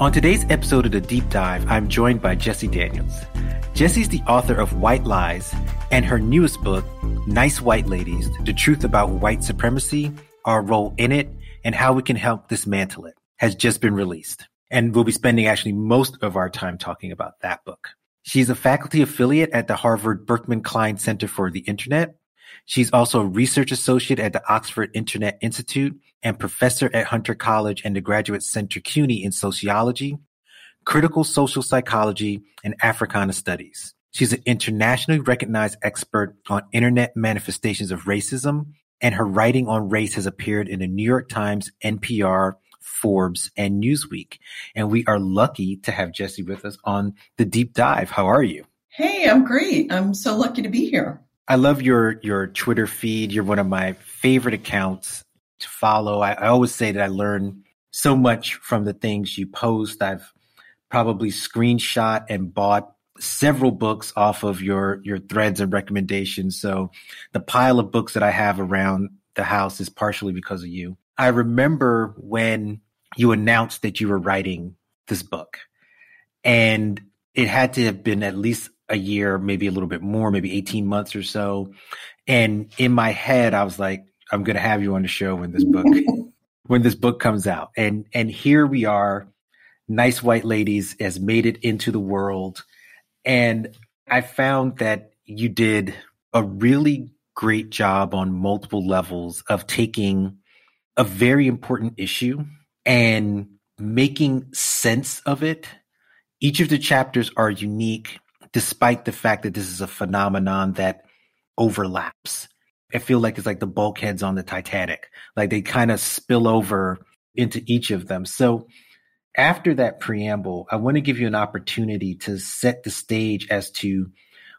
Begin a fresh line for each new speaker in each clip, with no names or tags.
On today's episode of The Deep Dive, I'm joined by Jessie Daniels. Jessie's the author of White Lies and her newest book, Nice White Ladies The Truth About White Supremacy, Our Role in It, and How We Can Help Dismantle It, has just been released. And we'll be spending actually most of our time talking about that book. She's a faculty affiliate at the Harvard Berkman Klein Center for the Internet She's also a research associate at the Oxford Internet Institute and professor at Hunter College and the Graduate Center CUNY in sociology, critical social psychology, and Africana studies. She's an internationally recognized expert on internet manifestations of racism, and her writing on race has appeared in the New York Times, NPR, Forbes, and Newsweek. And we are lucky to have Jessie with us on the deep dive. How are you?
Hey, I'm great. I'm so lucky to be here.
I love your your Twitter feed. You're one of my favorite accounts to follow. I, I always say that I learn so much from the things you post. I've probably screenshot and bought several books off of your your threads and recommendations. So the pile of books that I have around the house is partially because of you. I remember when you announced that you were writing this book and it had to have been at least a year, maybe a little bit more, maybe 18 months or so. And in my head, I was like, I'm going to have you on the show when this book, when this book comes out. And, and here we are. Nice White Ladies has made it into the world. And I found that you did a really great job on multiple levels of taking a very important issue and making sense of it. Each of the chapters are unique despite the fact that this is a phenomenon that overlaps. I feel like it's like the bulkheads on the Titanic. Like they kind of spill over into each of them. So after that preamble, I want to give you an opportunity to set the stage as to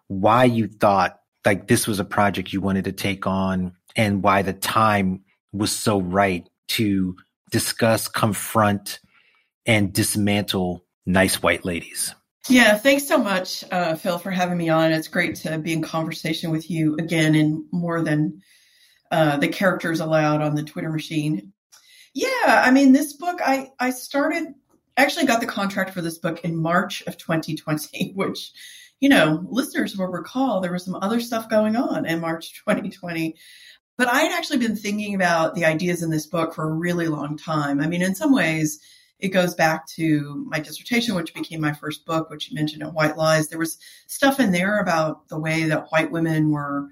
why you thought like this was a project you wanted to take on and why the time was so right to discuss, confront, and dismantle nice white ladies.
Yeah, thanks so much, uh, Phil, for having me on. It's great to be in conversation with you again in more than uh, the characters allowed on the Twitter machine. Yeah, I mean, this book, I, I started, actually got the contract for this book in March of 2020, which, you know, listeners will recall there was some other stuff going on in March 2020. But I had actually been thinking about the ideas in this book for a really long time. I mean, in some ways, it goes back to my dissertation, which became my first book, which you mentioned in White Lies. There was stuff in there about the way that white women were,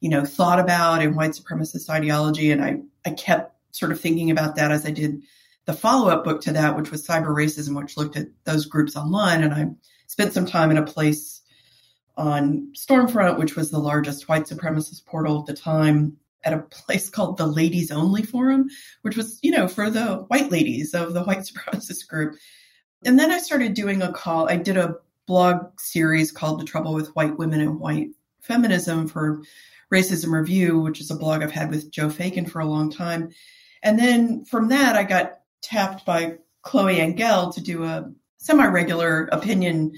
you know, thought about in white supremacist ideology. And I, I kept sort of thinking about that as I did the follow up book to that, which was Cyber Racism, which looked at those groups online. And I spent some time in a place on Stormfront, which was the largest white supremacist portal at the time, at a place called the Ladies Only Forum, which was, you know, for the white ladies of the white supremacist group. And then I started doing a call. I did a blog series called The Trouble with White Women and White Feminism for Racism Review, which is a blog I've had with Joe Feagin for a long time. And then from that, I got tapped by Chloe Angyal to do a semi regular opinion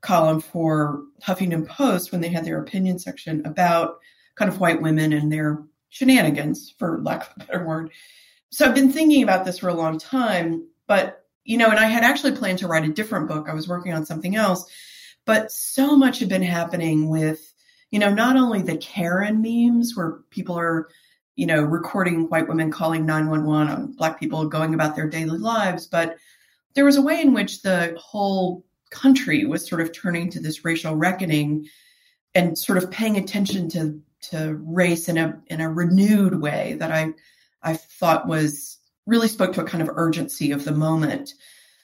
column for Huffington Post when they had their opinion section about kind of white women and their shenanigans, for lack of a better word. So I've been thinking about this for a long time, but you know, and I had actually planned to write a different book. I was working on something else, but so much had been happening with, you know, not only the Karen memes where people are, you know, recording white women calling 911 on black people going about their daily lives, but there was a way in which the whole country was sort of turning to this racial reckoning and sort of paying attention to to race in a in a renewed way that I I thought was really spoke to a kind of urgency of the moment.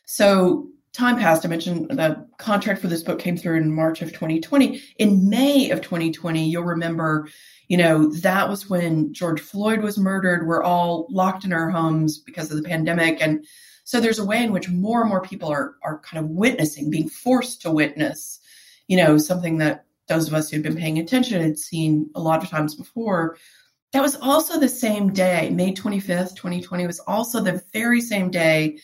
So time passed. I mentioned the contract for this book came through in March of 2020. In May of 2020, you'll remember, you know, that was when George Floyd was murdered. We're all locked in our homes because of the pandemic. And so there's a way in which more and more people are, are kind of witnessing, being forced to witness, you know, something that those of us who'd been paying attention had seen a lot of times before. That was also the same day, May 25th, 2020 was also the very same day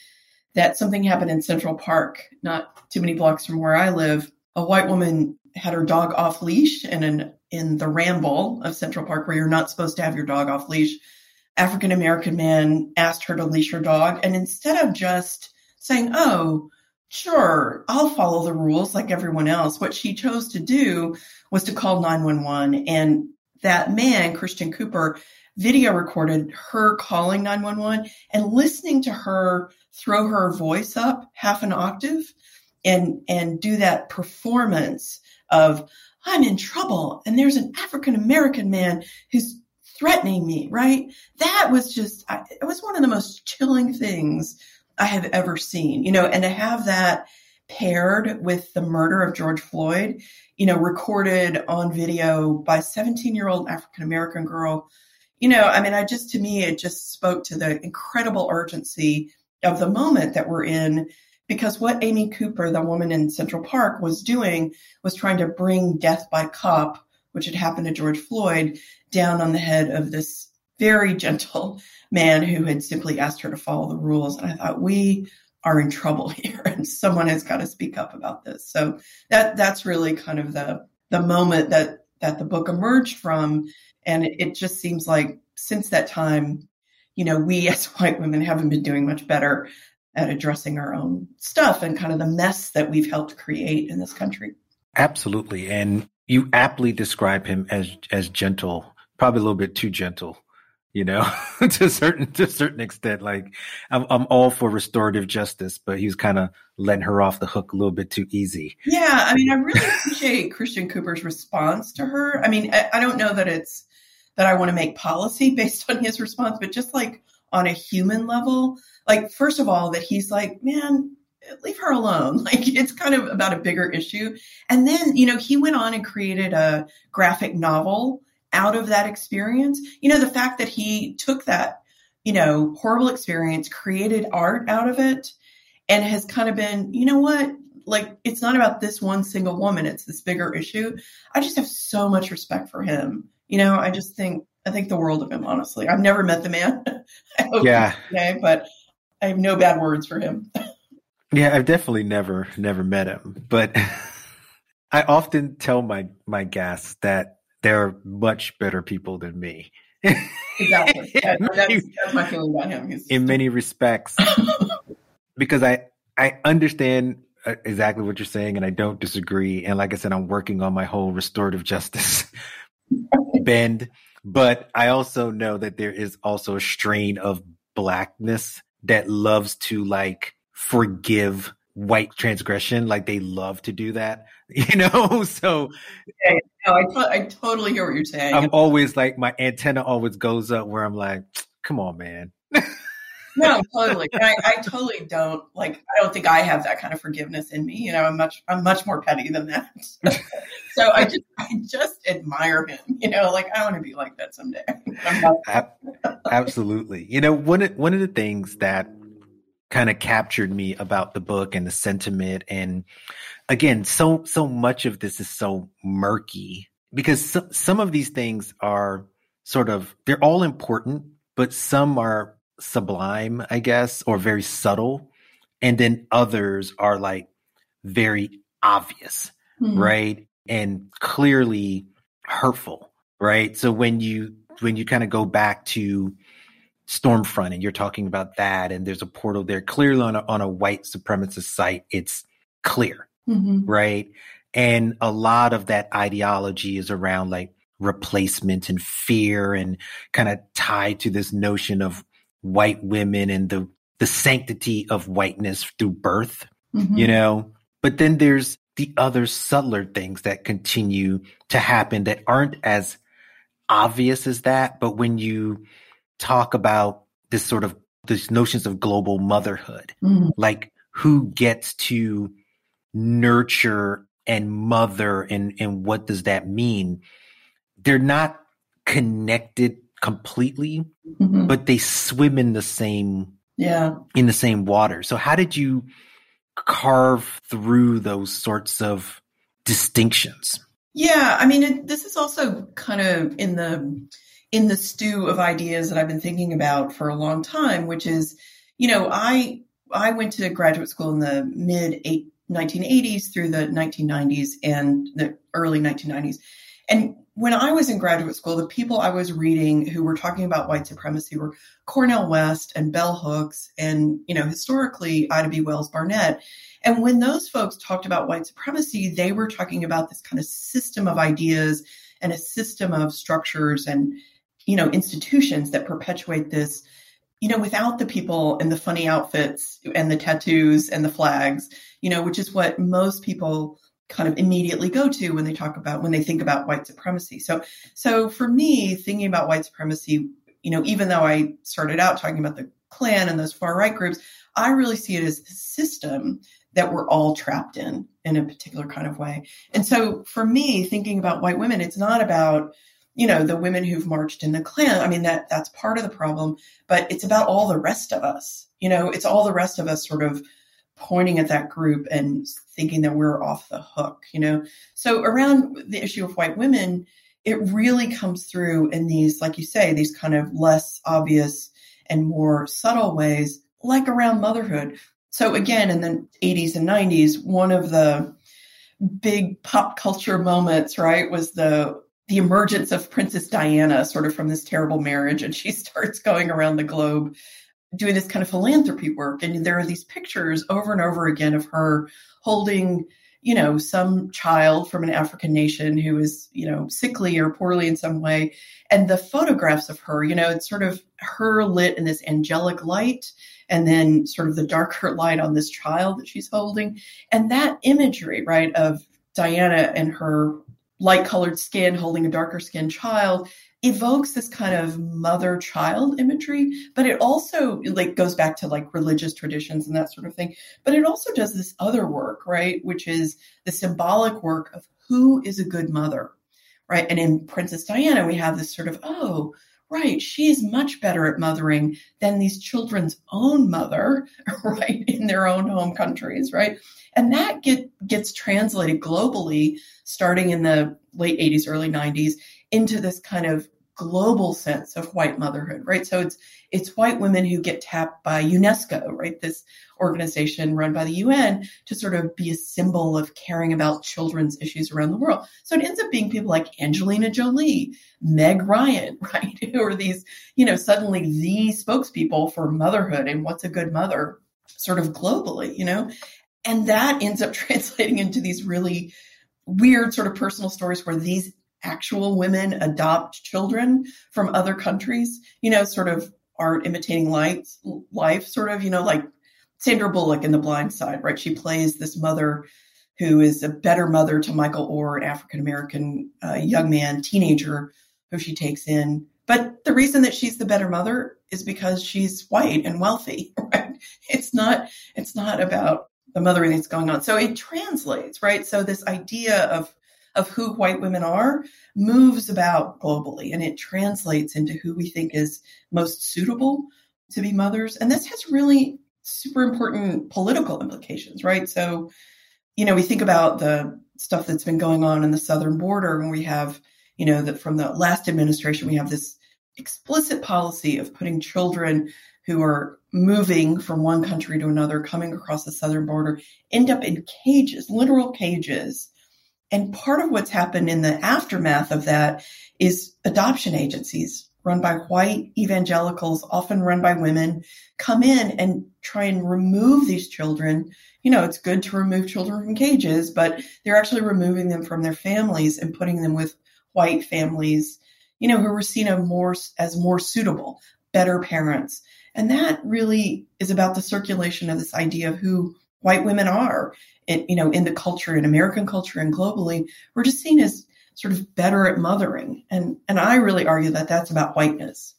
that something happened in Central Park, not too many blocks from where I live. A white woman had her dog off leash and in, in the ramble of Central Park where you're not supposed to have your dog off leash. African American man asked her to leash her dog. And instead of just saying, Oh, sure, I'll follow the rules like everyone else, what she chose to do was to call 911. And that man, Christian Cooper, video recorded her calling 911 and listening to her throw her voice up half an octave and and do that performance of I'm in trouble and there's an African American man who's threatening me, right? That was just it was one of the most chilling things I have ever seen. You know, and to have that paired with the murder of George Floyd, you know, recorded on video by 17-year-old African American girl you know, I mean, I just, to me, it just spoke to the incredible urgency of the moment that we're in because what Amy Cooper, the woman in Central Park, was doing was trying to bring death by cop, which had happened to George Floyd, down on the head of this very gentle man who had simply asked her to follow the rules. And I thought, we are in trouble here and someone has got to speak up about this. So that that's really kind of the the moment that that the book emerged from. And it, it just seems like since that time, you know, we as white women haven't been doing much better at addressing our own stuff and kind of the mess that we've helped create in this country.
Absolutely. And you aptly describe him as as gentle, probably a little bit too gentle, you know, to a certain to certain extent. Like I'm I'm all for restorative justice, but he was kind of letting her off the hook a little bit too easy.
Yeah, I mean, I really appreciate Christian Cooper's response to her. I mean, I, I don't know that it's that I want to make policy based on his response, but just like on a human level, like first of all, that he's like, man, leave her alone. Like it's kind of about a bigger issue. And then, you know, he went on and created a graphic novel out of that experience. You know, the fact that he took that, you know, horrible experience, created art out of it, and has kind of been, you know what? Like, it's not about this one single woman, it's this bigger issue. I just have so much respect for him you know, I just think I think the world of him. Honestly, I've never met the man.
yeah,
today, but I have no bad words for him.
yeah, I've definitely never never met him, but I often tell my my guests that they're much better people than me.
exactly. That's, that's, my feeling about him.
He's in many respects, because I I understand uh, exactly what you're saying, and I don't disagree. And like I said, I'm working on my whole restorative justice bend, but I also know that there is also a strain of blackness that loves to like forgive white transgression. Like they love to do that, you know? So
yeah, no, I, to- I totally hear what you're saying.
I'm always like, my antenna always goes up where I'm like, come on, man.
no, totally. I, I, totally don't like. I don't think I have that kind of forgiveness in me. You know, I'm much, I'm much more petty than that. so I just, I just admire him. You know, like I want to be like that someday.
Absolutely. You know, one one of the things that kind of captured me about the book and the sentiment, and again, so so much of this is so murky because some some of these things are sort of they're all important, but some are sublime, I guess, or very subtle. And then others are like very obvious, mm-hmm. right? And clearly hurtful, right? So when you when you kind of go back to Stormfront and you're talking about that, and there's a portal there, clearly on a, on a white supremacist site, it's clear, mm-hmm. right? And a lot of that ideology is around like replacement and fear and kind of tied to this notion of white women and the the sanctity of whiteness through birth, mm-hmm. you know. But then there's the other subtler things that continue to happen that aren't as obvious as that. But when you talk about this sort of these notions of global motherhood, mm-hmm. like who gets to nurture and mother and and what does that mean? They're not connected completely mm-hmm. but they swim in the same
yeah.
in the same water. So how did you carve through those sorts of distinctions?
Yeah i mean it, this is also kind of in the in the stew of ideas that i've been thinking about for a long time which is you know i i went to graduate school in the mid 1980s through the 1990s and the early 1990s and when I was in graduate school, the people I was reading who were talking about white supremacy were Cornel West and Bell Hooks and, you know, historically Ida B. Wells Barnett. And when those folks talked about white supremacy, they were talking about this kind of system of ideas and a system of structures and, you know, institutions that perpetuate this, you know, without the people and the funny outfits and the tattoos and the flags, you know, which is what most people kind of immediately go to when they talk about when they think about white supremacy. So so for me, thinking about white supremacy, you know, even though I started out talking about the Klan and those far right groups, I really see it as a system that we're all trapped in in a particular kind of way. And so for me, thinking about white women, it's not about you know the women who've marched in the Klan. I mean that that's part of the problem, but it's about all the rest of us. You know, it's all the rest of us sort of pointing at that group and thinking that we're off the hook, you know? So around the issue of white women, it really comes through in these, like you say, these kind of less obvious and more subtle ways, like around motherhood. So again, in the 80s and 90s, one of the big pop culture moments, right, was the the emergence of Princess Diana sort of from this terrible marriage and she starts going around the globe doing this kind of philanthropy work. And there are these pictures over and over again of her holding, you know, some child from an African nation who is, you know, sickly or poorly in some way. And the photographs of her, you know, it's sort of her lit in this angelic light and then sort of the darker light on this child that she's holding. And that imagery, right, of Diana and her light colored skin holding a darker skinned child evokes this kind of mother child imagery but it also like goes back to like religious traditions and that sort of thing. But it also does this other work right which is the symbolic work of who is a good mother right? And in princess diana we have this sort of oh right she is much better at mothering than these children's own mother right in their own home countries right? And that get, gets translated globally starting in the late 80s early 90s into this kind of global sense of white motherhood, right? So it's it's white women who get tapped by UNESCO, right? This organization run by the UN to sort of be a symbol of caring about children's issues around the world. So it ends up being people like Angelina Jolie, Meg Ryan, right? Who are these, you know, suddenly the spokespeople for motherhood and what's a good mother sort of globally, you know? And that ends up translating into these really weird sort of personal stories where these actual women adopt children from other countries, you know, sort of art imitating life, life sort of, you know, like Sandra Bullock in The Blind Side, right? She plays this mother who is a better mother to Michael Oher, an African American uh, young man, teenager, who she takes in. But the reason that she's the better mother is because she's white and wealthy, right? It's not, it's not about the mothering that's going on. So it translates, right? So this idea of of who white women are moves about globally and it translates into who we think is most suitable to be mothers. And this has really super important political implications, right? So, you know, we think about the stuff that's been going on in the southern border when we have, you know, that from the last administration, we have this explicit policy of putting children who are moving from one country to another, coming across the southern border, end up in cages, literal cages, and part of what's happened in the aftermath of that is adoption agencies run by white evangelicals, often run by women, come in and try and remove these children. You know, it's good to remove children from cages, but they're actually removing them from their families and putting them with white families, you know, who were seen as more, as more suitable, better parents. And that really is about the circulation of this idea of who white women are in, you know, in the culture, in American culture and globally, we're just seen as sort of better at mothering. And, and I really argue that that's about whiteness.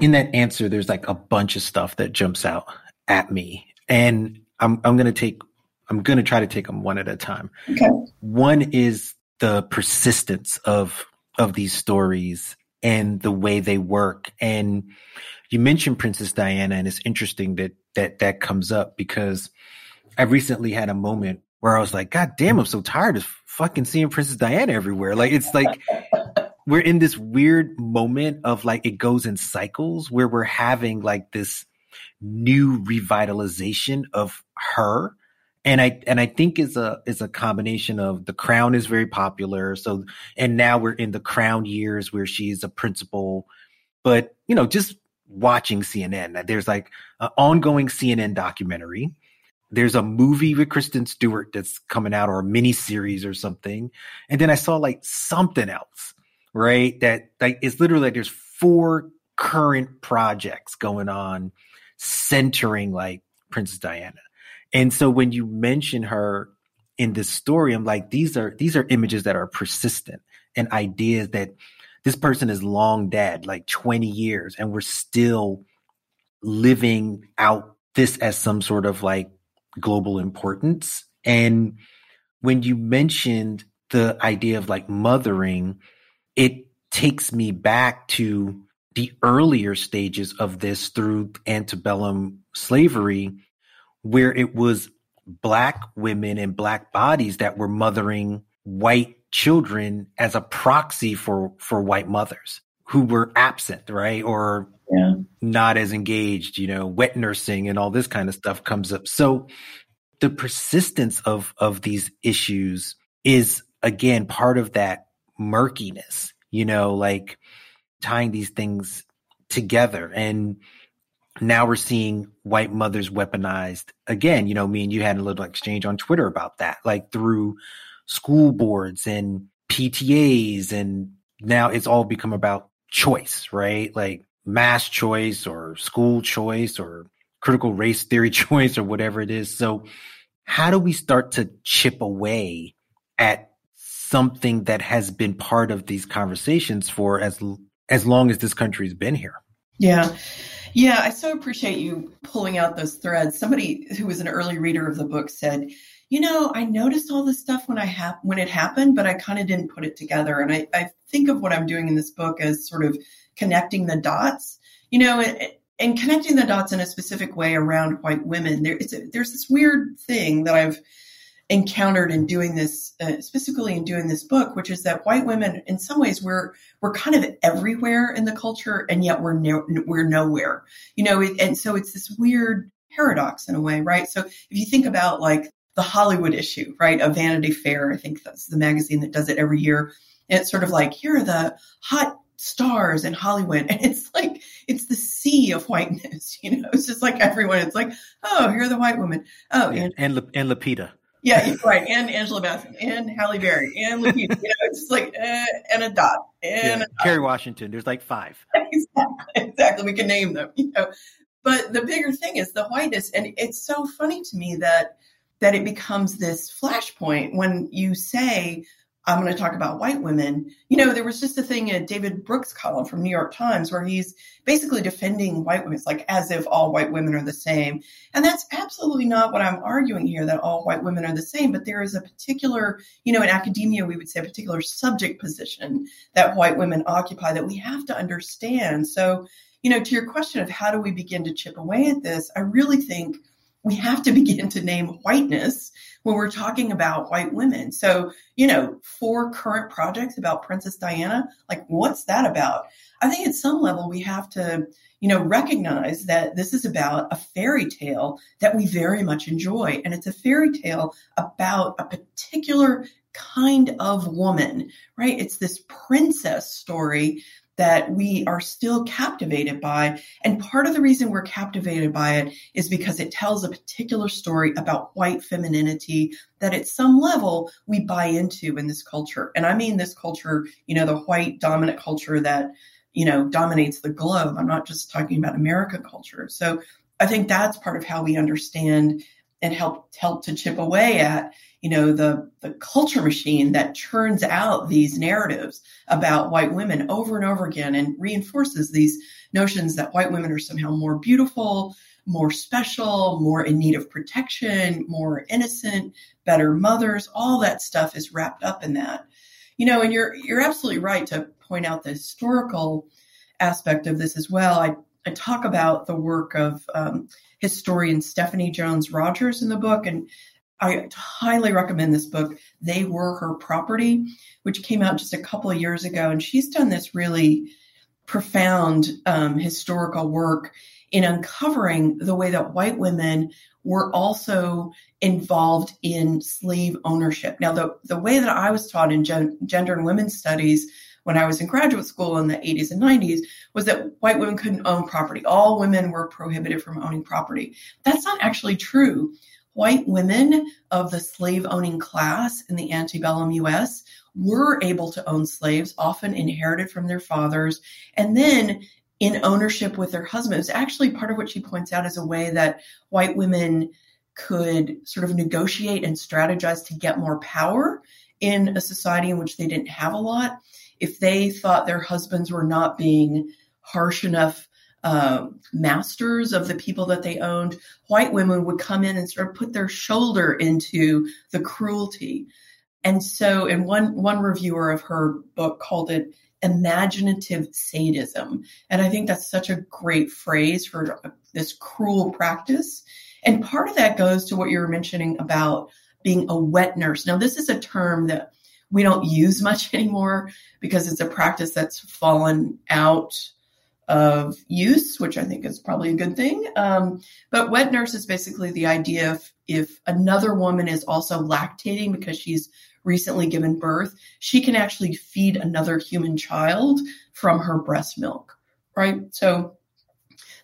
In that answer, there's like a bunch of stuff that jumps out at me. And I'm I'm gonna take I'm gonna try to take them one at a time.
Okay.
One is the persistence of of these stories and the way they work. And you mentioned Princess Diana, and it's interesting that that that comes up because I recently had a moment where I was like, God damn, I'm so tired of fucking seeing Princess Diana everywhere. Like it's like we're in this weird moment of like it goes in cycles where we're having like this new revitalization of her and I and I think is a is a combination of the crown is very popular. So and now we're in the crown years where she's a principal, but you know, just watching CNN, there's like an ongoing CNN documentary. There's a movie with Kristen Stewart that's coming out or a mini series or something. And then I saw like something else, right? That like it's literally like there's four current projects going on centering like Princess Diana. And so when you mention her in this story, I'm like, these are these are images that are persistent and ideas that this person is long dead, like 20 years, and we're still living out this as some sort of like global importance. And when you mentioned the idea of like mothering, it takes me back to the earlier stages of this through antebellum slavery where it was black women and black bodies that were mothering white children as a proxy for for white mothers who were absent right or yeah. Not as engaged you know wet nursing and all this kind of stuff comes up so the persistence of of these issues is again part of that murkiness you know like tying these things together and now we're seeing white mothers weaponized again. You know, me and you had a little exchange on Twitter about that, like through school boards and PTAs. And now it's all become about choice, right? Like mass choice or school choice or critical race theory choice or whatever it is. So, how do we start to chip away at something that has been part of these conversations for as as long as this country's been here?
Yeah. Yeah, I so appreciate you pulling out those threads. Somebody who was an early reader of the book said, "You know, I noticed all this stuff when I ha- when it happened, but I kind of didn't put it together." And I, I think of what I'm doing in this book as sort of connecting the dots. You know, and, connecting the dots in a specific way around white women. There, a, there's this weird thing that I've encountered in doing this, uh, specifically in doing this book, which is that white women, in some ways, we're we're kind of everywhere in the culture, and yet we're no, we're nowhere. You know, it, and so it's this weird paradox in a way, right? So if you think about like the Hollywood issue, right, of Vanity Fair, I think that's the magazine that does it every year. And it's sort of like here are the hot stars in Hollywood. And it's like, it's the sea of whiteness, you know, it's just like everyone. It's like, oh, here are the white women. Oh,
and, and, and Lupita.
Yeah, right. And Angela Bassett and Halle Berry and Lupita. you know, it's just like eh, and a dot and yeah. a.
Kerry Washington. There's like five.
exactly. Exactly. We can name them. You know, but the bigger thing is the whiteness, and it's so funny to me that that it becomes this flashpoint when you say I'm going to talk about white women. You know, there was just a thing in David Brooks column from New York Times where he's basically defending white women. It's like as if all white women are the same. And that's absolutely not what I'm arguing here, that all white women are the same. But there is a particular, you know, in academia, we would say a particular subject position that white women occupy that we have to understand. So, you know, to your question of how do we begin to chip away at this, I really think we have to begin to name whiteness when we're talking about white women. So, you know, four current projects about Princess Diana, like what's that about? I think at some level we have to, you know, recognize that this is about a fairy tale that we very much enjoy. And it's a fairy tale about a particular kind of woman, right? It's this princess story that we are still captivated by. And part of the reason we're captivated by it is because it tells a particular story about white femininity that at some level we buy into in this culture. And I mean this culture, you know, the white dominant culture that, you know, dominates the globe. I'm not just talking about American culture. So I think that's part of how we understand and help help to chip away at you know the the culture machine that churns out these narratives about white women over and over again and reinforces these notions that white women are somehow more beautiful more special, more in need of protection, more innocent, better mothers. All that stuff is wrapped up in that. You know, and you're you're absolutely right to point out the historical aspect of this as well. I, I talk about the work of um, historian Stephanie Jones Rogers in the book, and I highly recommend this book, They Were Her Property, which came out just a couple of years ago. And she's done this really profound um, historical work in uncovering the way that white women were also involved in slave ownership. Now, the, the way that I was taught in gen- gender and women's studies when I was in graduate school in the 80s and 90s was that white women couldn't own property. All women were prohibited from owning property. That's not actually true white women of the slave owning class in the antebellum US were able to own slaves, often inherited from their fathers, and then in ownership with their husbands. Actually, part of what she points out is a way that white women could sort of negotiate and strategize to get more power in a society in which they didn't have a lot. If they thought their husbands were not being harsh enough uh, masters of the people that they owned, white women would come in and sort of put their shoulder into the cruelty. And so, in one one reviewer of her book called it imaginative sadism, and I think that's such a great phrase for this cruel practice. And part of that goes to what you were mentioning about being a wet nurse. Now, this is a term that we don't use much anymore because it's a practice that's fallen out of use, which I think is probably a good thing. Um, but wet nurse is basically the idea if, if another woman is also lactating because she's recently given birth, she can actually feed another human child from her breast milk, right? So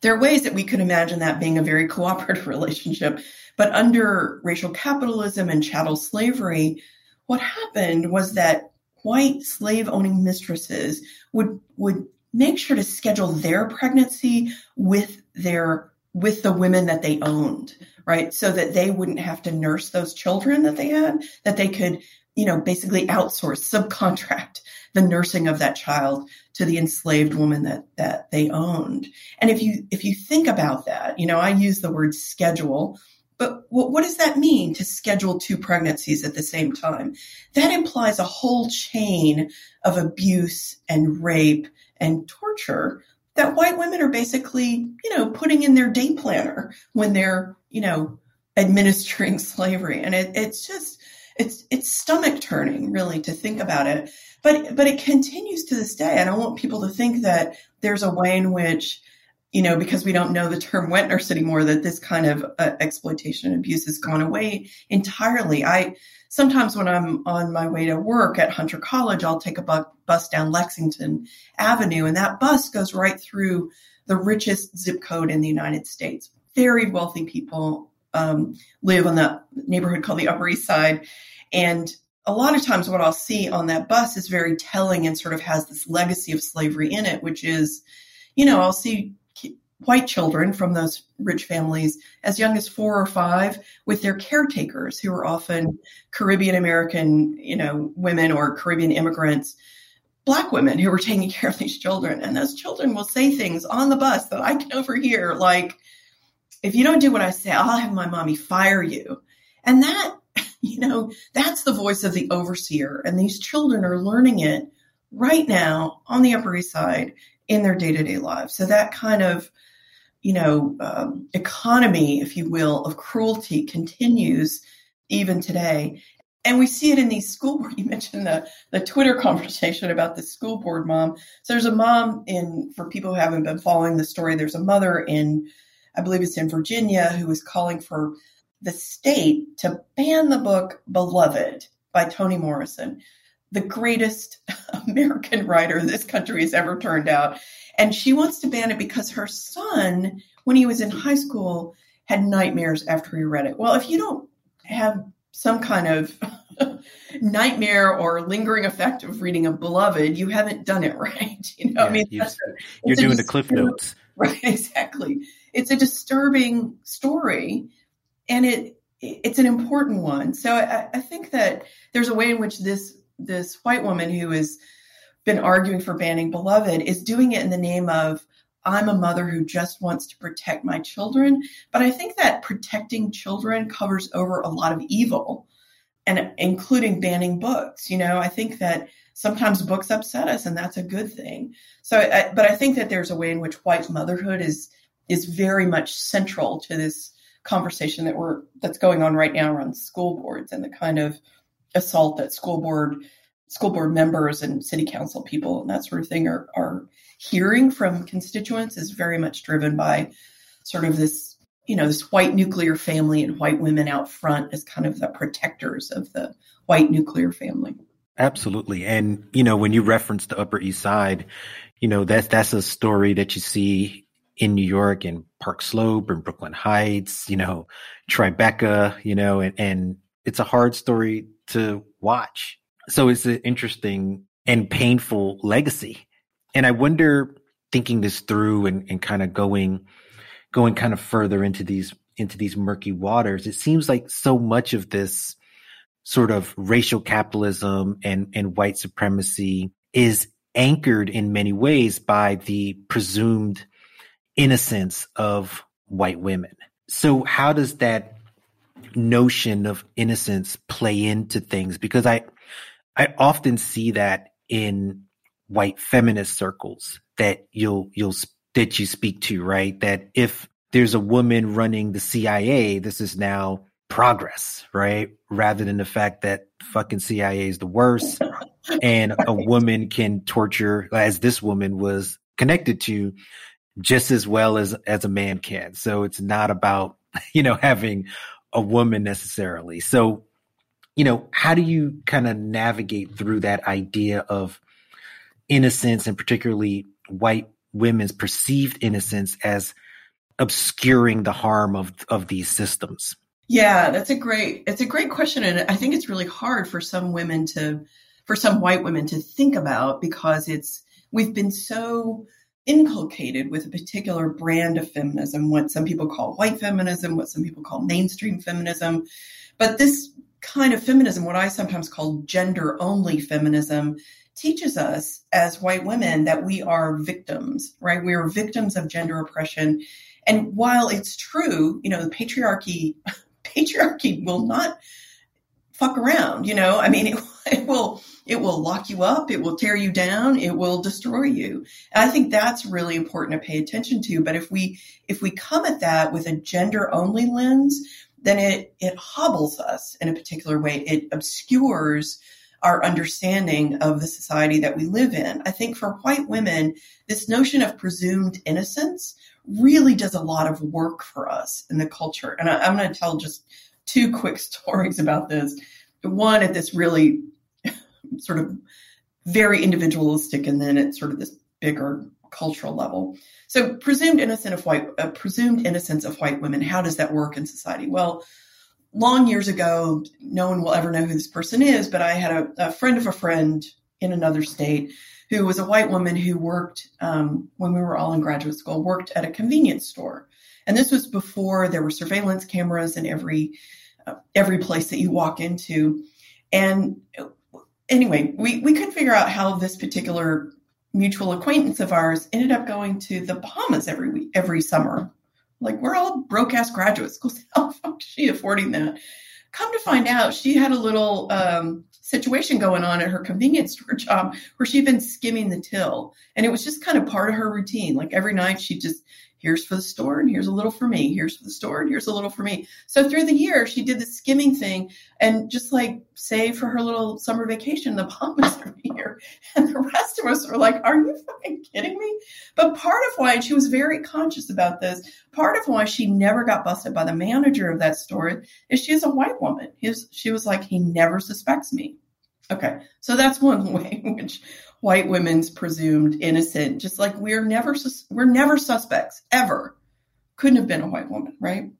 there are ways that we could imagine that being a very cooperative relationship. But under racial capitalism and chattel slavery, what happened was that white slave owning mistresses would would make sure to schedule their pregnancy with their with the women that they owned, right? So that they wouldn't have to nurse those children that they had, that they could, you know, basically outsource, subcontract the nursing of that child to the enslaved woman that that they owned. And if you if you think about that, you know, I use the word schedule, but what, what does that mean to schedule two pregnancies at the same time? That implies a whole chain of abuse and rape and torture that white women are basically, you know, putting in their day planner when they're, you know, administering slavery. And it, it's just, it's, it's stomach turning really to think about it. But, but it continues to this day. And I want people to think that there's a way in which, you know, because we don't know the term wet nurse anymore, that this kind of uh, exploitation and abuse has gone away entirely. I, sometimes when I'm on my way to work at Hunter College, I'll take a bu- bus down Lexington Avenue, and that bus goes right through the richest zip code in the United States. Very wealthy people um, live on that neighborhood called the Upper East Side. And a lot of times, what I'll see on that bus is very telling and sort of has this legacy of slavery in it, which is, you know, I'll see white children from those rich families as young as four or five with their caretakers who are often Caribbean American, you know, women or Caribbean immigrants, black women who were taking care of these children. And those children will say things on the bus that I can overhear, like, if you don't do what I say, I'll have my mommy fire you. And that, you know, that's the voice of the overseer. And these children are learning it right now on the Upper East Side in their day to day lives. So that kind of you know, um, economy, if you will, of cruelty continues even today. And we see it in these school board. You mentioned the, the Twitter conversation about the school board mom. So there's a mom in, for people who haven't been following the story, there's a mother in, I believe it's in Virginia, who is calling for the state to ban the book Beloved by Toni Morrison, the greatest American writer this country has ever turned out. And she wants to ban it because her son, when he was in high school, had nightmares after he read it. Well, if you don't have some kind of nightmare or lingering effect of reading a beloved, you haven't done it right. You know, yeah, I mean,
you, you're doing the cliff notes.
Right, exactly. It's a disturbing story and it it's an important one. So I, I think that there's a way in which this this white woman who is been arguing for banning Beloved is doing it in the name of I'm a mother who just wants to protect my children. But I think that protecting children covers over a lot of evil and including banning books. You know, I think that sometimes books upset us and that's a good thing. So, I, but I think that there's a way in which white motherhood is, is very much central to this conversation that we're, that's going on right now around school boards and the kind of assault that school board school board members and city council people and that sort of thing are, are hearing from constituents is very much driven by sort of this, you know, this white nuclear family and white women out front as kind of the protectors of the white nuclear family.
Absolutely. And, you know, when you reference the Upper East Side, you know, that's, that's a story that you see in New York and Park Slope and Brooklyn Heights, you know, Tribeca, you know, and, and it's a hard story to watch. So it's an interesting and painful legacy. And I wonder, thinking this through and, and kind of going, going kind of further into these, into these murky waters, it seems like so much of this sort of racial capitalism and, and white supremacy is anchored in many ways by the presumed innocence of white women. So how does that notion of innocence play into things? Because I, I often see that in white feminist circles that you'll you'll that you speak to, right? That if there's a woman running the CIA, this is now progress, right? Rather than the fact that fucking CIA is the worst and a woman can torture as this woman was connected to just as well as as a man can. So it's not about, you know, having a woman necessarily. So you know, how do you kind of navigate through that idea of innocence and particularly white women's perceived innocence as obscuring the harm of of these systems?
Yeah, that's a great it's a great question and I think it's really hard for some women to for some white women to think about because it's we've been so inculcated with a particular brand of feminism, what some people call white feminism, what some people call mainstream feminism. But this kind of feminism, what I sometimes call gender only feminism, teaches us as white women that we are victims, right? We are victims of gender oppression. And while it's true, you know, the patriarchy, patriarchy will not fuck around, you know, I mean, it, it will, it will lock you up. It will tear you down. It will destroy you. And I think that's really important to pay attention to. But if we, if we come at that with a gender only lens, then it, it hobbles us in a particular way. It obscures our understanding of the society that we live in. I think for white women, this notion of presumed innocence really does a lot of work for us in the culture. And I, am going to tell just two quick stories about this. One at this really sort of very individualistic, and then at sort of this bigger cultural level. So presumed innocent of white, uh, presumed innocence of white women. How does that work in society? Well, long years ago, no one will ever know who this person is, but I had a, a friend of a friend in another state who was a white woman who worked um, when we were all in graduate school, worked at a convenience store, and this was before there were surveillance cameras in every uh, every place that you walk into. And anyway, we we couldn't figure out how this particular mutual acquaintance of ours ended up going to the Bahamas every week, every summer. Like we're all broke ass graduate schools. How fuck is she affording that? Come to find out, she had a little um, situation going on at her convenience store job where she'd been skimming the till, and it was just kind of part of her routine. Like every night, she just here's for the store and here's a little for me. Here's for the store and here's a little for me. So through the year, she did the skimming thing and just like save for her little summer vacation the Bahamas every year. And the rest of us were like, are you fucking kidding me? But part of why, she was very conscious about this, part of why she never got busted by the manager of that store is she's a white woman. His, she was like, he never suspects me. Okay, so that's one way which white women's presumed innocent, just like we're never we're never suspects ever. Couldn't have been a white woman, right?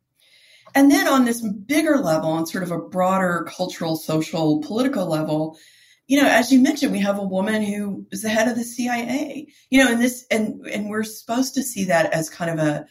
And then on this bigger level, on sort of a broader cultural, social, political level, you know, as you mentioned, we have a woman who is the head of the CIA. You know, and this and and we're supposed to see that as kind of a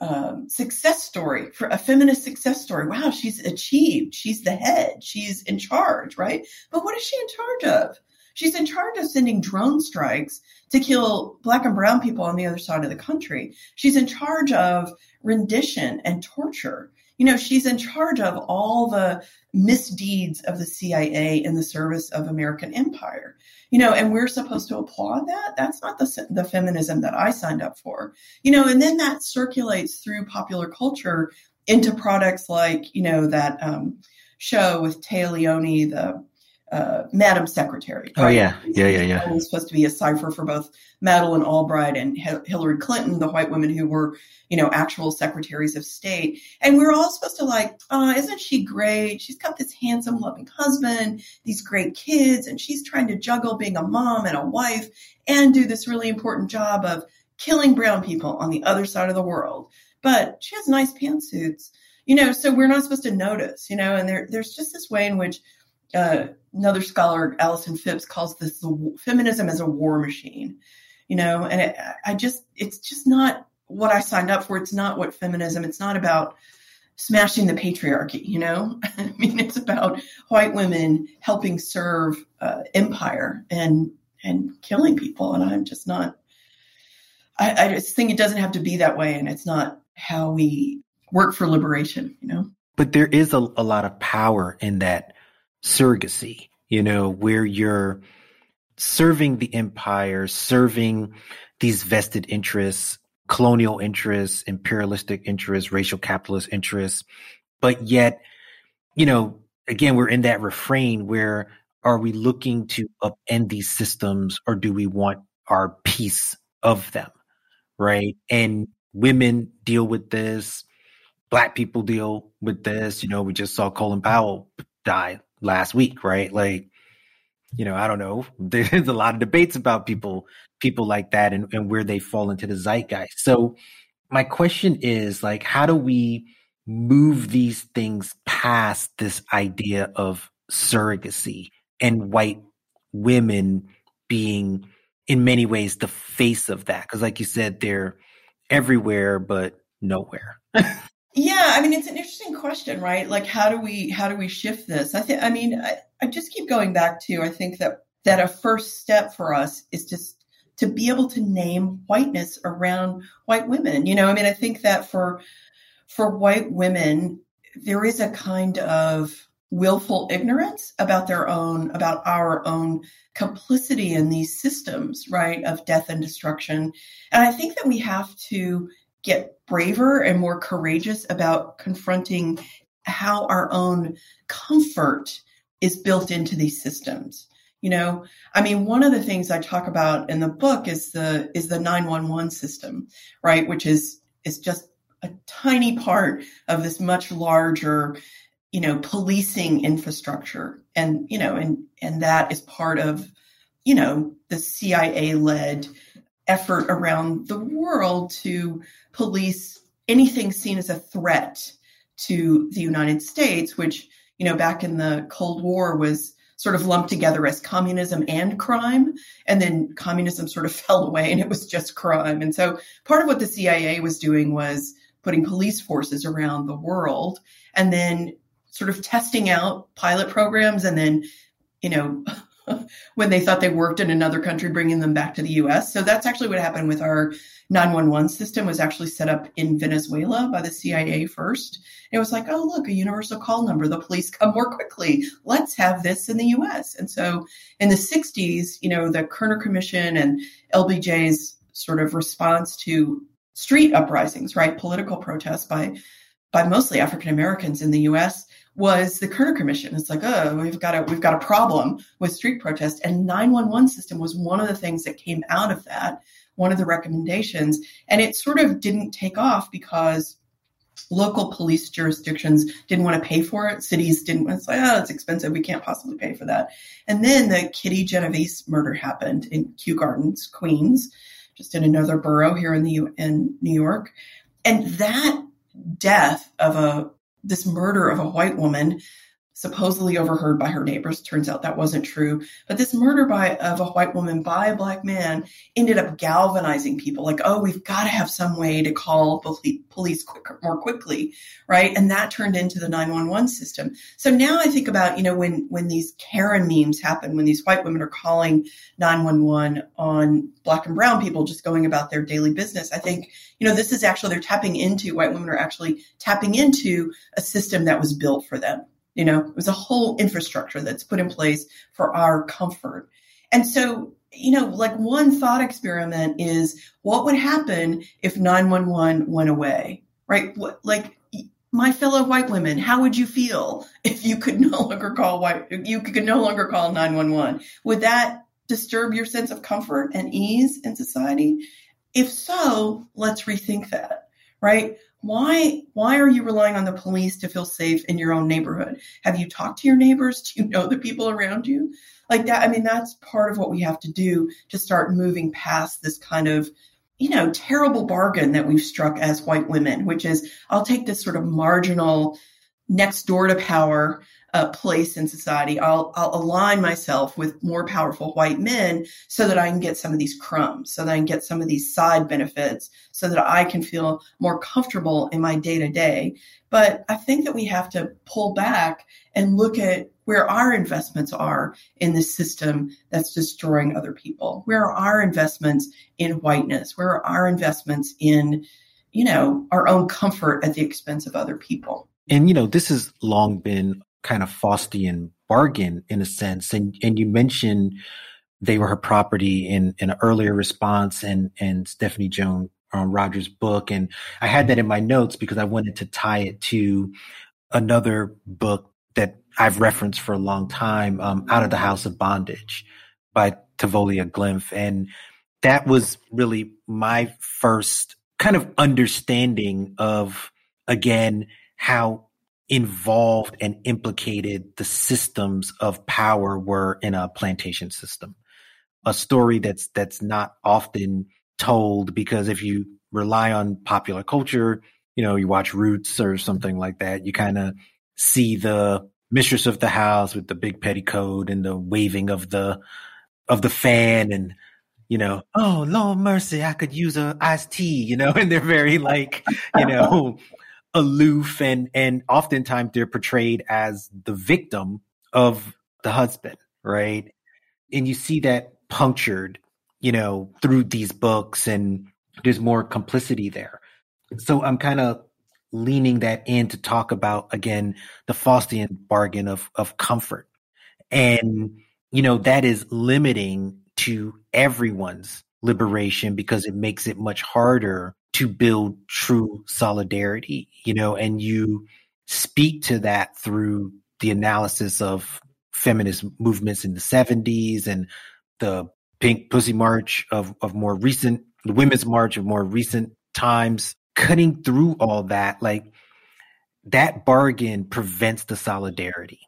um, success story for a feminist success story. Wow, she's achieved. She's the head. She's in charge, right? But what is she in charge of? She's in charge of sending drone strikes to kill black and brown people on the other side of the country. She's in charge of rendition and torture. You know, she's in charge of all the misdeeds of the CIA in the service of American empire. You know, and we're supposed to applaud that. That's not the the feminism that I signed up for. You know, and then that circulates through popular culture into products like you know that um, show with Téa Leoni, the uh, Madam Secretary.
Oh yeah, yeah, yeah, yeah.
It was supposed to be a cipher for both Madeleine Albright and Hillary Clinton, the white women who were, you know, actual secretaries of state. And we are all supposed to like, oh, isn't she great? She's got this handsome, loving husband, these great kids, and she's trying to juggle being a mom and a wife and do this really important job of killing brown people on the other side of the world. But she has nice pantsuits, you know. So we're not supposed to notice, you know. And there, there's just this way in which uh, another scholar, Allison Phipps, calls this the feminism as a war machine. You know, and it, I just, it's just not what I signed up for. It's not what feminism. It's not about smashing the patriarchy. You know, I mean, it's about white women helping serve uh, empire and and killing people. And I'm just not. I, I just think it doesn't have to be that way, and it's not how we work for liberation. You know.
But there is a, a lot of power in that surrogacy, you know, where you're serving the empire, serving these vested interests, colonial interests, imperialistic interests, racial capitalist interests. But yet, you know, again, we're in that refrain where are we looking to upend these systems or do we want our piece of them? Right. And women deal with this. Black people deal with this. You know, we just saw Colin Powell die last week, right? Like, you know, I don't know. There's a lot of debates about people, people like that and, and where they fall into the zeitgeist. So my question is like, how do we move these things past this idea of surrogacy and white women being in many ways the face of that? Cause like you said, they're everywhere, but nowhere.
Yeah, I mean it's an interesting question, right? Like how do we how do we shift this? I think I mean I, I just keep going back to I think that that a first step for us is just to be able to name whiteness around white women. You know, I mean I think that for for white women there is a kind of willful ignorance about their own about our own complicity in these systems right of death and destruction and i think that we have to get braver and more courageous about confronting how our own comfort is built into these systems. You know i mean one of the things i talk about in the book is the is the 911 system right? Which is is just a tiny part of this much larger you know policing infrastructure. And you know and and that is part of you know the cia led effort around the world to police anything seen as a threat to the United States, which, you know, back in the Cold War was sort of lumped together as communism and crime. And then communism sort of fell away and it was just crime. And so part of what the CIA was doing was putting police forces around the world and then sort of testing out pilot programs and then, you know, when they thought they worked in another country, bringing them back to the U.S. So that's actually what happened with our 911 system. Was actually set up in Venezuela by the CIA first. it was like, oh look, a universal call number. The police come more quickly. Let's have this in the U.S. And so in the 60s, you know, the Kerner Commission and LBJ's sort of response to street uprisings, right, political protests by by mostly African Americans in the U.S was the Kerner Commission. It's like, oh, we've got a we've got a problem with street protest, and 911 system was one of the things that came out of that, one of the recommendations, and it sort of didn't take off because local police jurisdictions didn't want to pay for it. Cities didn't. It's like, oh, it's expensive. We can't possibly pay for that. And then the Kitty Genovese murder happened in Kew Gardens, Queens, just in another borough here in the in New York, and that death of a this murder of a white woman supposedly overheard by her neighbors. Turns out that wasn't true. But this murder by of a white woman by a black man ended up galvanizing people. Like, oh, we've got to have some way to call police quicker, more quickly, right? And that turned into the 911 system. So now I think about, you know, when when these Karen memes happen, when these white women are calling 911 on black and brown people just going about their daily business, I think, you know, this is actually they're tapping into white women are actually tapping into a system that was built for them you know, it was a whole infrastructure that's put in place for our comfort. And so, you know, like one thought experiment is what would happen if 911 went away, right? What, like, my fellow white women, how would you feel if you could no longer call white, you could no longer call 911? Would that disturb your sense of comfort and ease in society? If so, let's rethink that, right? Why why are you relying on the police to feel safe in your own neighborhood? Have you talked to your neighbors? Do you know the people around you? Like that i mean that's part of what we have to do to start moving past this kind of you know terrible bargain that we've struck as white women which is i'll take this sort of marginal next door to power uh, place in society. I'll, I'll align myself with more powerful white men so that I can get some of these crumbs, so that I can get some of these side benefits, so that I can feel more comfortable in my day to day. But I think that we have to pull back and look at where our investments are in this system that's destroying other people. Where are our investments in whiteness? Where are our investments in, you know, our own comfort at the expense of other people?
And, you know, this has long been kind of Faustian bargain in a sense. And and you mentioned they were her property in, in an earlier response and and Stephanie Jones um, Rogers' book. And I had that in my notes because I wanted to tie it to another book that I've referenced for a long time, um, Out of the House of Bondage by Thavolia Glymph. And that was really my first kind of understanding of, again, how involved and implicated the systems of power were in a plantation system. A story that's that's not often told because if you rely on popular culture, you know, you watch Roots or something like that, you kind of see the mistress of the house with the big petticoat and the waving of the of the fan and you know, oh Lord mercy, I could use a iced tea, you know, and they're very like, you know, aloof and and oftentimes they're portrayed as the victim of the husband, right? And you see that punctured, you know, through these books and there's more complicity there. So I'm kind of leaning that in to talk about again the Faustian bargain of of comfort. And you know, that is limiting to everyone's liberation because it makes it much harder to build true solidarity, you know, and you speak to that through the analysis of feminist movements in the 70s and the pink pussy march of, of more recent, the women's march of more recent times, cutting through all that, like that bargain prevents the solidarity.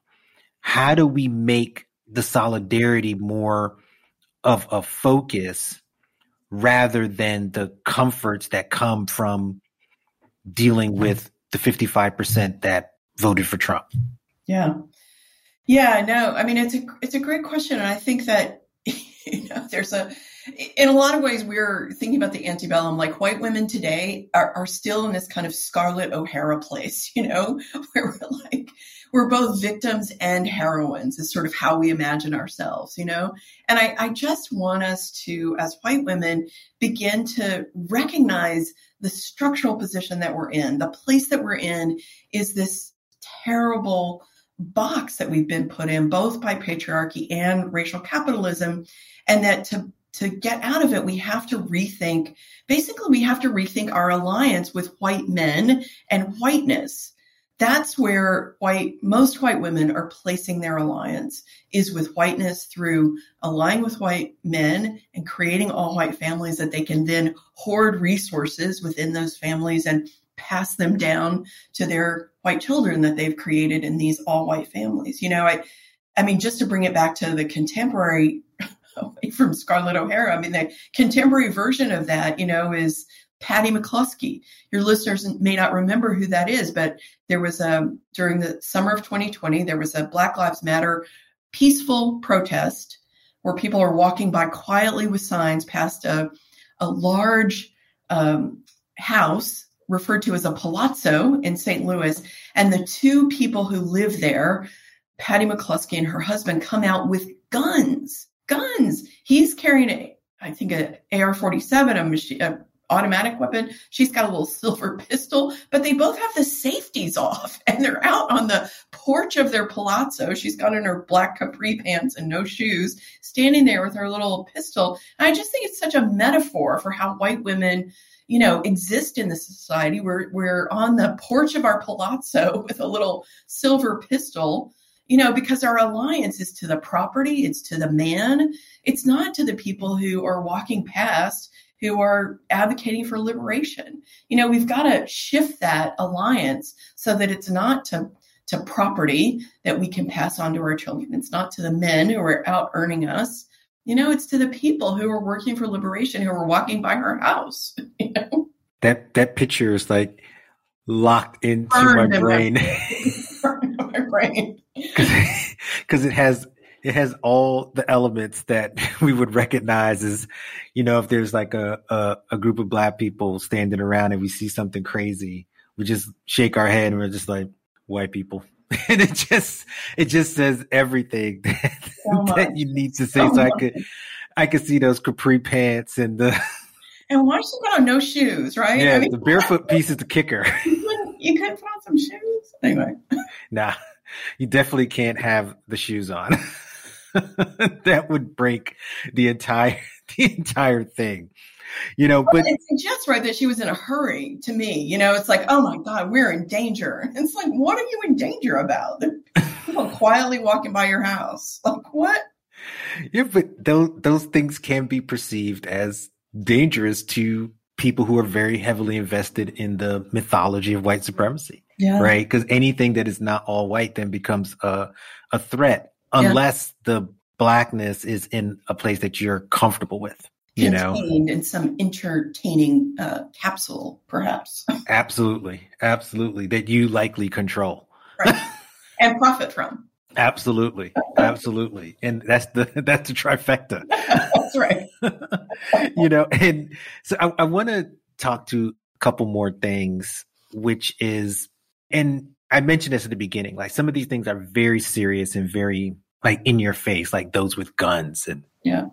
How do we make the solidarity more of a focus rather than the comforts that come from dealing with the 55% that voted for Trump.
Yeah. Yeah, no. I mean it's a it's a great question and I think that you know there's a in a lot of ways we're thinking about the antebellum like white women today are, are still in this kind of Scarlett O'Hara place, you know, where we're like we're both victims and heroines is sort of how we imagine ourselves, you know? And I, I just want us to, as white women, begin to recognize the structural position that we're in. The place that we're in is this terrible box that we've been put in, both by patriarchy and racial capitalism, and that to to get out of it, we have to rethink. Basically, we have to rethink our alliance with white men and whiteness that's where white most white women are placing their alliance is with whiteness through aligning with white men and creating all white families that they can then hoard resources within those families and pass them down to their white children that they've created in these all white families. You know, I I mean just to bring it back to the contemporary from Scarlett O'Hara, I mean the contemporary version of that, you know, is Patty McCloskey. Your listeners may not remember who that is, but there was a during the summer of 2020 there was a Black Lives Matter peaceful protest where people are walking by quietly with signs past a a large um, house referred to as a palazzo in St. Louis, and the two people who live there, Patty McCloskey and her husband, come out with guns. Guns. He's carrying a, I think, a AR-47, a machine, a automatic weapon. She's got a little silver pistol, but they both have the safeties off and they're out on the porch of their palazzo. She's got in her black capri pants and no shoes, standing there with her little pistol. And I just think it's such a metaphor for how white women you know, exist in the society. We're we're on the porch of our palazzo with a little silver pistol, you know, because our alliance is to the property, it's to the man, it's not to the people who are walking past who are advocating for liberation. You know, we've got to shift that alliance so that it's not to to property that we can pass on to our children. It's not to the men who are out earning us. You know, it's to the people who are working for liberation who are walking by her house. You know?
That that picture is like locked into Burned my brain.
In my, my brain.
Because it has it has all the elements that we would recognize as, you know, if there's like a, a, a group of black people standing around and we see something crazy, we just shake our head and we're just like white people. and it just it just says everything that, so that you need to say. So, so I could I could see those capri pants and the
and why she got on no shoes, right?
Yeah, I mean, the barefoot piece is the kicker.
You couldn't, you couldn't put on some shoes anyway.
Nah, you definitely can't have the shoes on. that would break the entire the entire thing you know, but
it suggests right that she was in a hurry to me. You know, it's like, oh my God, we're in danger. It's like, what are you in danger about? People quietly walking by your house. Like what?
Yeah, but those those things can be perceived as dangerous to people who are very heavily invested in the mythology of white supremacy. Yeah. Right? Because anything that is not all white then becomes a a threat unless yeah. the blackness is in a place that you're comfortable with
you know? In some entertaining uh, capsule perhaps.
Absolutely. Absolutely. That you likely control.
Right. and profit from.
Absolutely. Absolutely. And that's the that's the trifecta.
That's right.
You know and so i, I want to talk to a couple more things which is and i mentioned this at the beginning like some of these things are very serious and very like in your face like those with guns and
yeah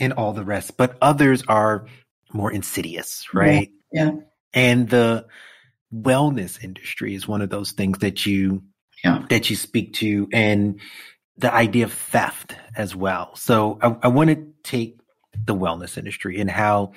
and all the rest, but others are more insidious, right?
Yeah. yeah.
And the wellness industry is one of those things that you yeah. that you speak to and the idea of theft as well. So I, I want to take the wellness industry and how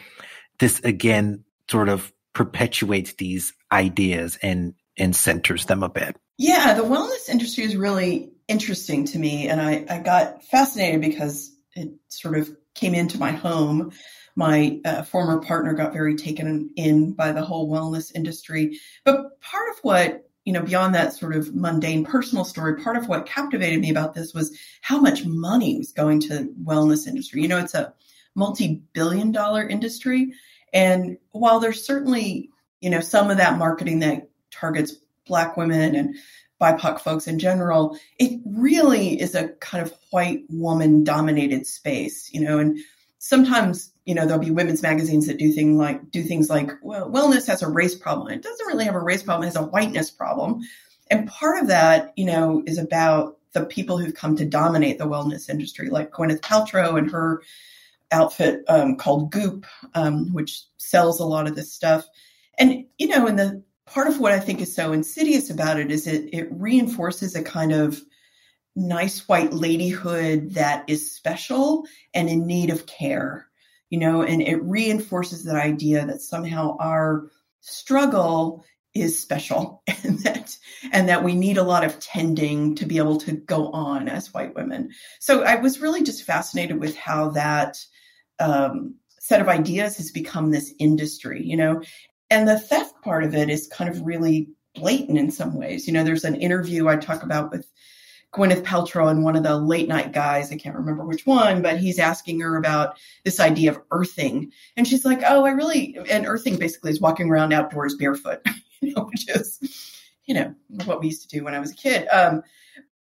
this again sort of perpetuates these ideas and and centers them a bit.
Yeah, the wellness industry is really interesting to me. And I, I got fascinated because it sort of came into my home, my uh, former partner got very taken in by the whole wellness industry. But part of what, you know, beyond that sort of mundane personal story, part of what captivated me about this was how much money was going to wellness industry. You know, it's a multi-billion dollar industry. And while there's certainly, you know, some of that marketing that targets black women and BIPOC folks in general, it really is a kind of white woman dominated space, you know, and sometimes, you know, there'll be women's magazines that do things like, do things like, well, wellness has a race problem. It doesn't really have a race problem. It has a whiteness problem. And part of that, you know, is about the people who've come to dominate the wellness industry, like Gwyneth Paltrow and her outfit um, called Goop, um, which sells a lot of this stuff. And, you know, in the part of what I think is so insidious about it is it it reinforces a kind of nice white ladyhood that is special and in need of care, you know, and it reinforces that idea that somehow our struggle is special and that and that we need a lot of tending to be able to go on as white women. So I was really just fascinated with how that um, set of ideas has become this industry, you know, and the theft part of it is kind of really blatant in some ways. You know, there's an interview I talk about with Gwyneth Paltrow and one of the late night guys. I can't remember which one, but he's asking her about this idea of earthing. And she's like, Oh, I really, and earthing basically is walking around outdoors barefoot, you know, which is, you know, what we used to do when I was a kid. Um,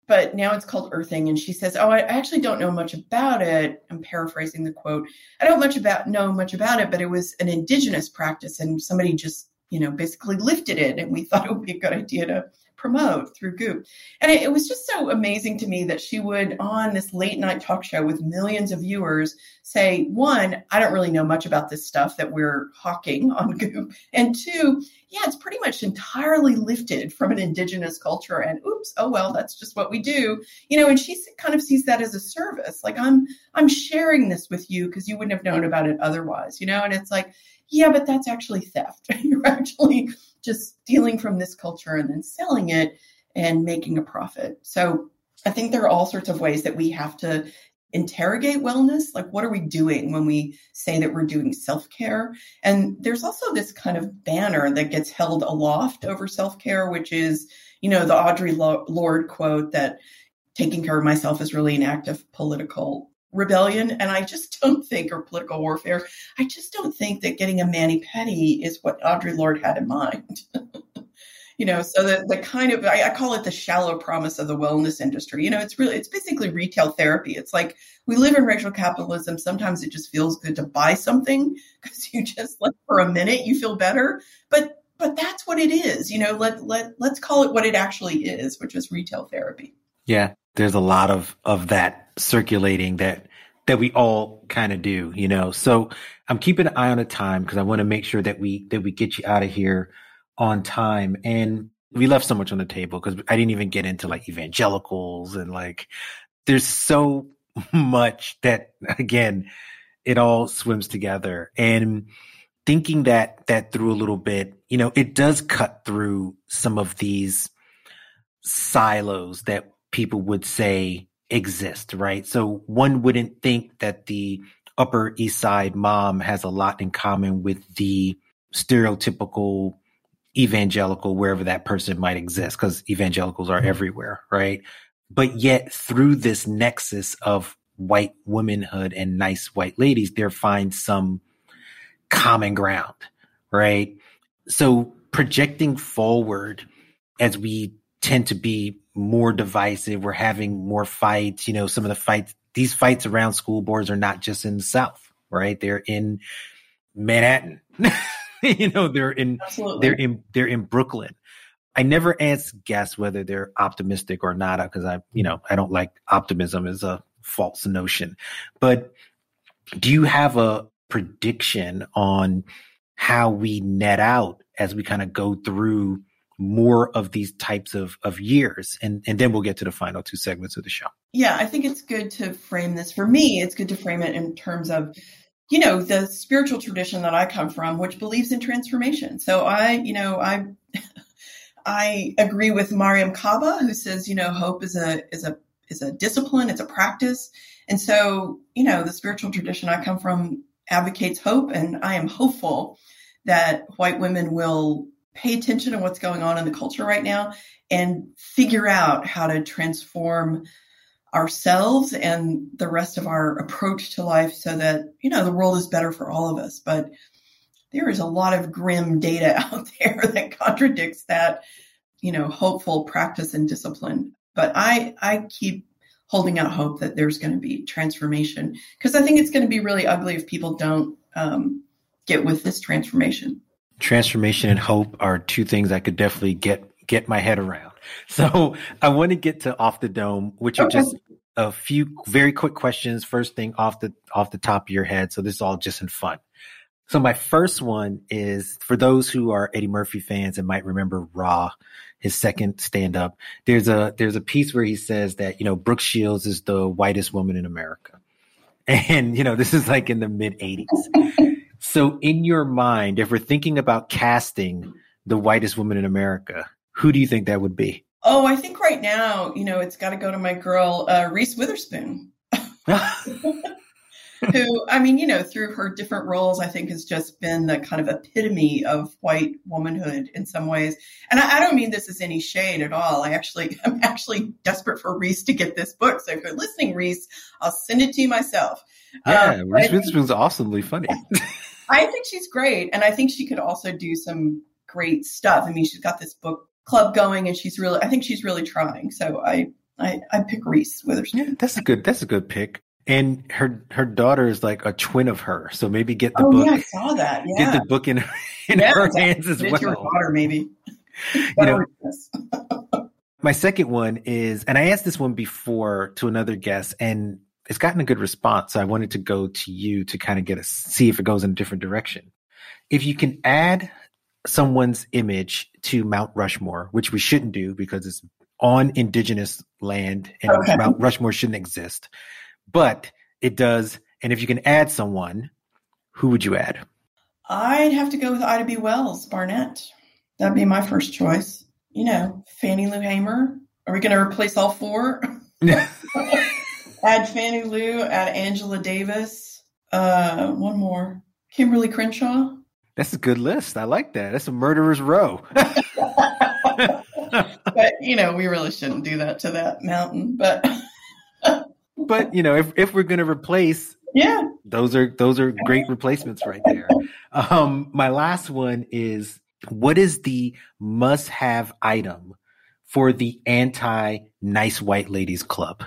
but now it's called earthing. And she says, Oh, I actually don't know much about it. I'm paraphrasing the quote. I don't much about know much about it, but it was an indigenous practice and somebody just, you know, basically lifted it. And we thought it would be a good idea to promote through Goop. And it, it, was just so amazing to me that she would, on this late night talk show with millions of viewers, say, one, I don't really know much about this stuff that we're hawking on Goop. And two, yeah, it's pretty much entirely lifted from an indigenous culture. And oops, oh well, that's just what we do. You know, and she kind of sees that as a service. Like I'm I'm sharing this with you because you wouldn't have known about it otherwise, you know? And it's like, yeah, but that's actually theft. You're actually just stealing from this culture and then selling it and making a profit. So I think there are all sorts of ways that we have to interrogate wellness. Like, what are we doing when we say that we're doing self care? And there's also this kind of banner that gets held aloft over self care, which is, you know, the Audre Lorde quote that taking care of myself is really an act of political rebellion. And I just don't think, or political warfare, I just don't think that getting a mani pedi is what Audre Lorde had in mind. you know, so the, the kind of, I, I, call it the shallow promise of the wellness industry. You know, it's really, it's basically retail therapy. It's like we live in racial capitalism. Sometimes it just feels good to buy something because you just like for a minute you feel better. But, but that's what it is. You know, let, let, let's call it what it actually is, which is retail therapy.
Yeah. There's a lot of, of that circulating that that we all kind of do, you know. So I'm keeping an eye on the time because I want to make sure that we that we get you out of here on time. And we left so much on the table because I didn't even get into like evangelicals and like there's so much that again it all swims together and thinking that that through a little bit you know it does cut through some of these silos that people would say exist, right? So one wouldn't think that the Upper East Side mom has a lot in common with the stereotypical evangelical, wherever that person might exist, because evangelicals are mm-hmm. everywhere, right? But yet through this nexus of white womanhood and nice white ladies, there finds some common ground, right? So projecting forward as we tend to be more divisive. We're having more fights. You know, some of the fights, these fights around school boards are not just in the South, right? They're in Manhattan. you know, they're in Absolutely. they're in they're in Brooklyn. I never ask guests whether they're optimistic or not because I, you know, I don't like optimism as a false notion. But do you have a prediction on how we net out as we kind of go through more of these types of, of years. And, and then we'll get to the final two segments of the show.
Yeah, I think it's good to frame this. For me, it's good to frame it in terms of, you know, the spiritual tradition that I come from, which believes in transformation. So I, you know, I, I agree with Mariame Kaba, who says, you know, hope is a, is a, is a discipline. It's a practice. And so, you know, the spiritual tradition I come from advocates hope and I am hopeful that white women will pay attention to what's going on in the culture right now and figure out how to transform ourselves and the rest of our approach to life so that you know the world is better for all of us. But there is a lot of grim data out there that contradicts that you know hopeful practice and discipline. But i i keep holding out hope that there's going to be transformation because i think it's going to be really ugly if people don't um, get with this transformation
transformation and hope are two things I could definitely get get my head around. So I want to get to off the dome, which are just a few very quick questions. First thing off the off the top of your head. So this is all just in fun. So my first one is for those who are Eddie Murphy fans and might remember Raw, his second stand up. There's a there's a piece where he says that you know Brooke Shields is the whitest woman in America, and you know this is like in the mid '80s. So, in your mind, if we're thinking about casting the whitest woman in America, who do you think that would be?
Oh, I think right now, you know, it's got to go to my girl, uh, Reese Witherspoon. who, I mean, you know, through her different roles, I think has just been the kind of epitome of white womanhood in some ways. And I, I don't mean this as any shade at all. I actually, I'm actually desperate for Reese to get this book. So if you're listening, Reese, I'll send it to you myself.
Yeah, um, Reese Witherspoon's awesomely funny.
I think she's great. And I think she could also do some great stuff. I mean, she's got this book club going and she's really, I think she's really trying. So I, I, I pick Reese Witherspoon.
Yeah, that's a good, that's a good pick. And her her daughter is like a twin of her, so maybe get the oh, book.
Yeah, I saw that. Yeah.
Get the book in, in yeah, her hands as well.
Your daughter, maybe.
you know, my second one is, and I asked this one before to another guest, and it's gotten a good response. So I wanted to go to you to kind of get a see if it goes in a different direction. If you can add someone's image to Mount Rushmore, which we shouldn't do because it's on indigenous land and okay. Mount Rushmore shouldn't exist but it does. And if you can add someone, who would you add?
I'd have to go with Ida B. Wells, Barnett. That'd be my first choice. You know, Fannie Lou Hamer. Are we going to replace all four? add Fannie Lou, add Angela Davis. Uh, one more. Kimberlé Crenshaw.
That's a good list. I like that. That's a murderer's row.
but you know, we really shouldn't do that to that mountain. But
but you know, if if we're going to replace,
yeah,
those are those are great replacements right there. Um, my last one is what is the must-have item for the anti nice white ladies club?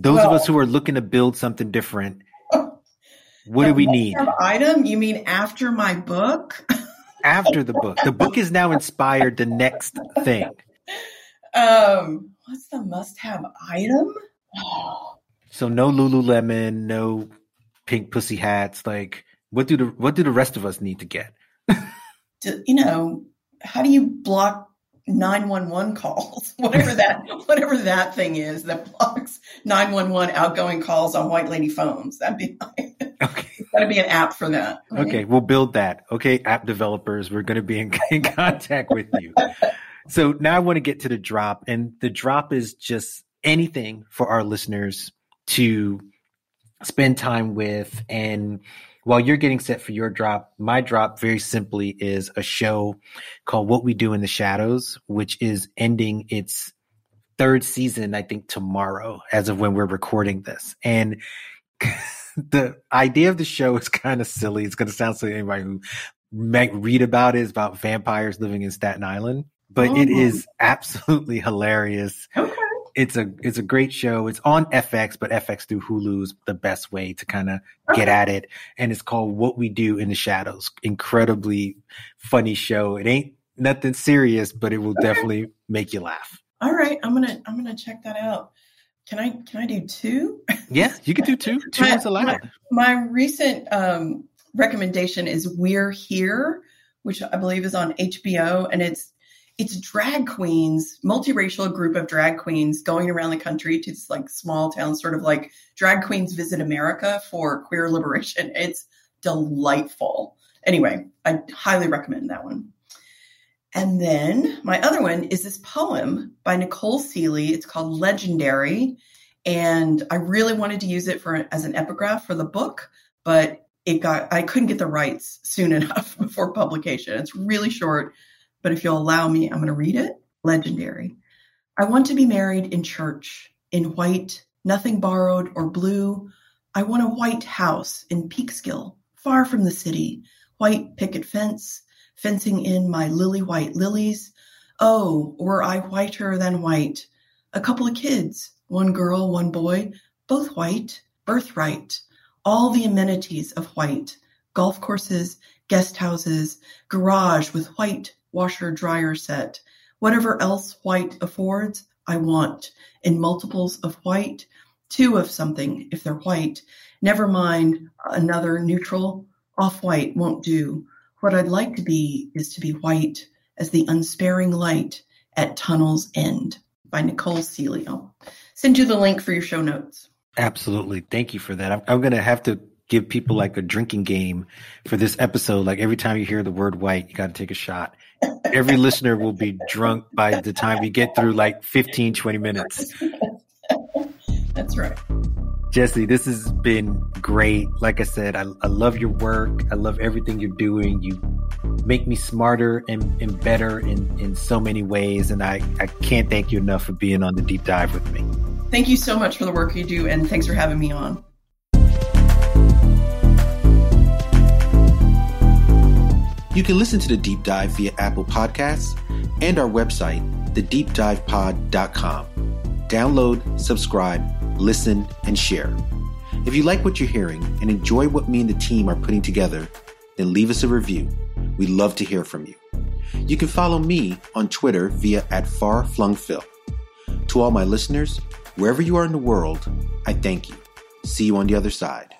Those well, of us who are looking to build something different, what do we need?
Item? You mean after my book?
after the book, the book is now inspired the next thing.
Um, what's the must-have item?
So no Lululemon, no pink pussy hats. Like, what do the what do the rest of us need to get?
to, you know, how do you block 911 calls? whatever that whatever that thing is that blocks 911 outgoing calls on white lady phones. That'd be okay. That'd be an app for that.
Right? Okay, we'll build that. Okay, app developers, we're going to be in, in contact with you. so now I want to get to the drop, and the drop is just anything for our listeners to spend time with. And while you're getting set for your drop, my drop very simply is a show called What We Do in the Shadows, which is ending its third season, I think tomorrow, as of when we're recording this. And the idea of the show is kind of silly. It's going to sound silly to anybody who might read about it. It's about vampires living in Staten Island, but oh. it is absolutely hilarious.
Okay
it's a it's a great show. It's on FX, but FX through Hulu is the best way to kind of get at it. And it's called What We Do in the Shadows. Incredibly funny show. It ain't nothing serious, but it will okay. definitely make you laugh.
All right, I'm gonna I'm gonna check that out. Can I can I do two?
Yeah, you can do two. Two is allowed.
My, my recent um, recommendation is We're Here, which I believe is on HBO, and it's it's drag queens, multiracial group of drag queens going around the country to this like small town, sort of like drag queens visit America for queer liberation. It's delightful. Anyway, I highly recommend that one. And then my other one is this poem by Nicole Sealey. It's called Legendary. And I really wanted to use it for as an epigraph for the book, but it got I couldn't get the rights soon enough before publication. It's really short, but if you'll allow me, I'm going to read it. Legendary. I want to be married in church, in white, nothing borrowed or blue. I want a white house in Peekskill, far from the city, white picket fence, fencing in my lily white lilies. Oh, were I whiter than white? A couple of kids, one girl, one boy, both white, birthright, all the amenities of white, golf courses, guest houses, garage with white washer dryer set. Whatever else white affords, I want in multiples of white, two of something if they're white. Never mind another neutral. Off white won't do. What I'd like to be is to be white as the unsparing light at tunnel's end by Nicole. I'll send you the link for your show notes.
Absolutely. Thank you for that. I'm, I'm going to have to give people like a drinking game for this episode. Like every time you hear the word white, you got to take a shot. Every listener will be drunk by the time we get through like 15, 20 minutes.
That's right.
Jessie, this has been great. Like I said, I, I love your work. I love everything you're doing. You make me smarter and, and better in, in so many ways. And I, I can't thank you enough for being on the deep dive with me.
Thank you so much for the work you do, and thanks for having me on.
You can listen to the deep dive via Apple Podcasts and our website, thedeepdivepod.com. Download, subscribe, listen, and share. If you like what you're hearing and enjoy what me and the team are putting together, then leave us a review. We'd love to hear from you. You can follow me on Twitter via at farflungphil. To all my listeners, wherever you are in the world, I thank you. See you on the other side.